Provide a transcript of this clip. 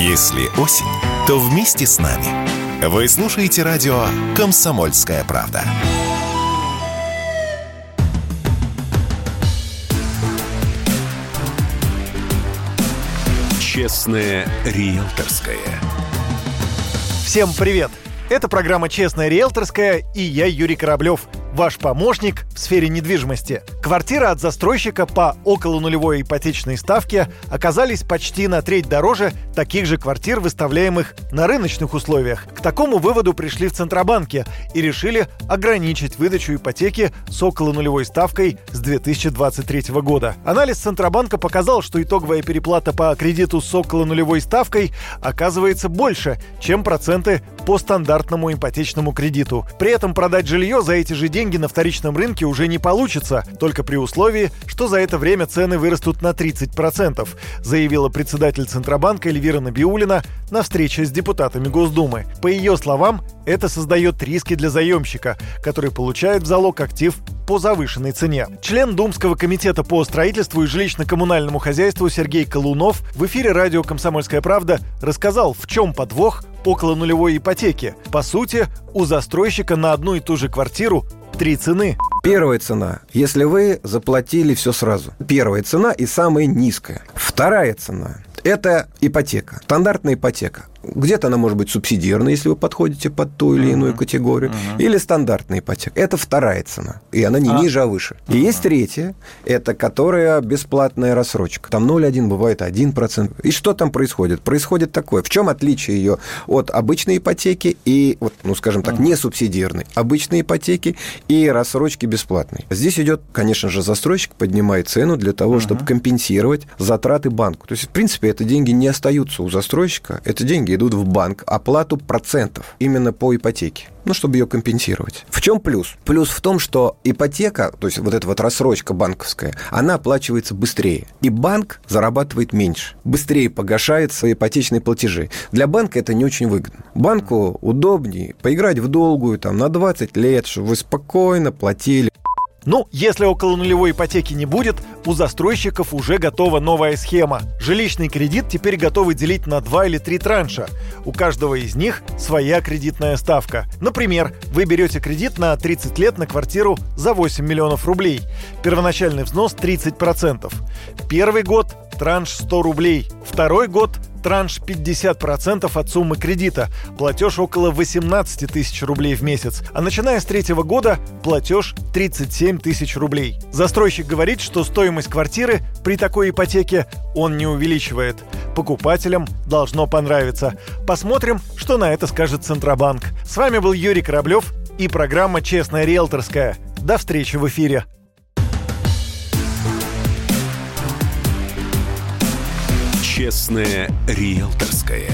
Если осень, то вместе с нами. Вы слушаете радио «Комсомольская правда». Честное риэлторское. Всем привет! Это программа «Честная риэлторская» и я, Юрий Кораблев – ваш помощник в сфере недвижимости. Квартиры от застройщика по около нулевой ипотечной ставке оказались почти на треть дороже таких же квартир, выставляемых на рыночных условиях. К такому выводу пришли в Центробанке и решили ограничить выдачу ипотеки с около нулевой ставкой с 2023 года. Анализ Центробанка показал, что итоговая переплата по кредиту с около нулевой ставкой оказывается больше, чем проценты по стандартному ипотечному кредиту. При этом продать жилье за эти же деньги на вторичном рынке уже не получится, только при условии, что за это время цены вырастут на 30%, заявила председатель Центробанка Эльвира Набиулина на встрече с депутатами Госдумы. По ее словам, это создает риски для заемщика, который получает в залог актив по завышенной цене. Член Думского комитета по строительству и жилищно-коммунальному хозяйству Сергей Колунов в эфире радио «Комсомольская правда» рассказал, в чем подвох около нулевой ипотеки. По сути, у застройщика на одну и ту же квартиру три цены. Первая цена, если вы заплатили все сразу. Первая цена и самая низкая. Вторая цена – это ипотека, стандартная ипотека. Где-то она может быть субсидированная, если вы подходите под ту или иную uh-huh. категорию, uh-huh. или стандартная ипотека. Это вторая цена, и она не а. ниже, а выше. Uh-huh. И есть третья, это которая бесплатная рассрочка. Там 0,1 бывает 1%. И что там происходит? Происходит такое. В чем отличие ее от обычной ипотеки и, вот, ну, скажем так, uh-huh. не субсидированной, обычной ипотеки и рассрочки бесплатной? Здесь идет, конечно же, застройщик поднимает цену для того, uh-huh. чтобы компенсировать затраты банку. То есть, в принципе, это деньги не остаются у застройщика, это деньги идут в банк оплату процентов именно по ипотеке ну, чтобы ее компенсировать. В чем плюс? Плюс в том, что ипотека, то есть вот эта вот рассрочка банковская, она оплачивается быстрее. И банк зарабатывает меньше. Быстрее погашает свои ипотечные платежи. Для банка это не очень выгодно. Банку удобнее поиграть в долгую там, на 20 лет, чтобы вы спокойно платили ну, если около нулевой ипотеки не будет, у застройщиков уже готова новая схема. Жилищный кредит теперь готовы делить на два или три транша. У каждого из них своя кредитная ставка. Например, вы берете кредит на 30 лет на квартиру за 8 миллионов рублей. Первоначальный взнос 30%. Первый год транш 100 рублей. Второй год транш 50% от суммы кредита, платеж около 18 тысяч рублей в месяц, а начиная с третьего года платеж 37 тысяч рублей. Застройщик говорит, что стоимость квартиры при такой ипотеке он не увеличивает. Покупателям должно понравиться. Посмотрим, что на это скажет Центробанк. С вами был Юрий Кораблев и программа «Честная риэлторская». До встречи в эфире. Честное риэлторское.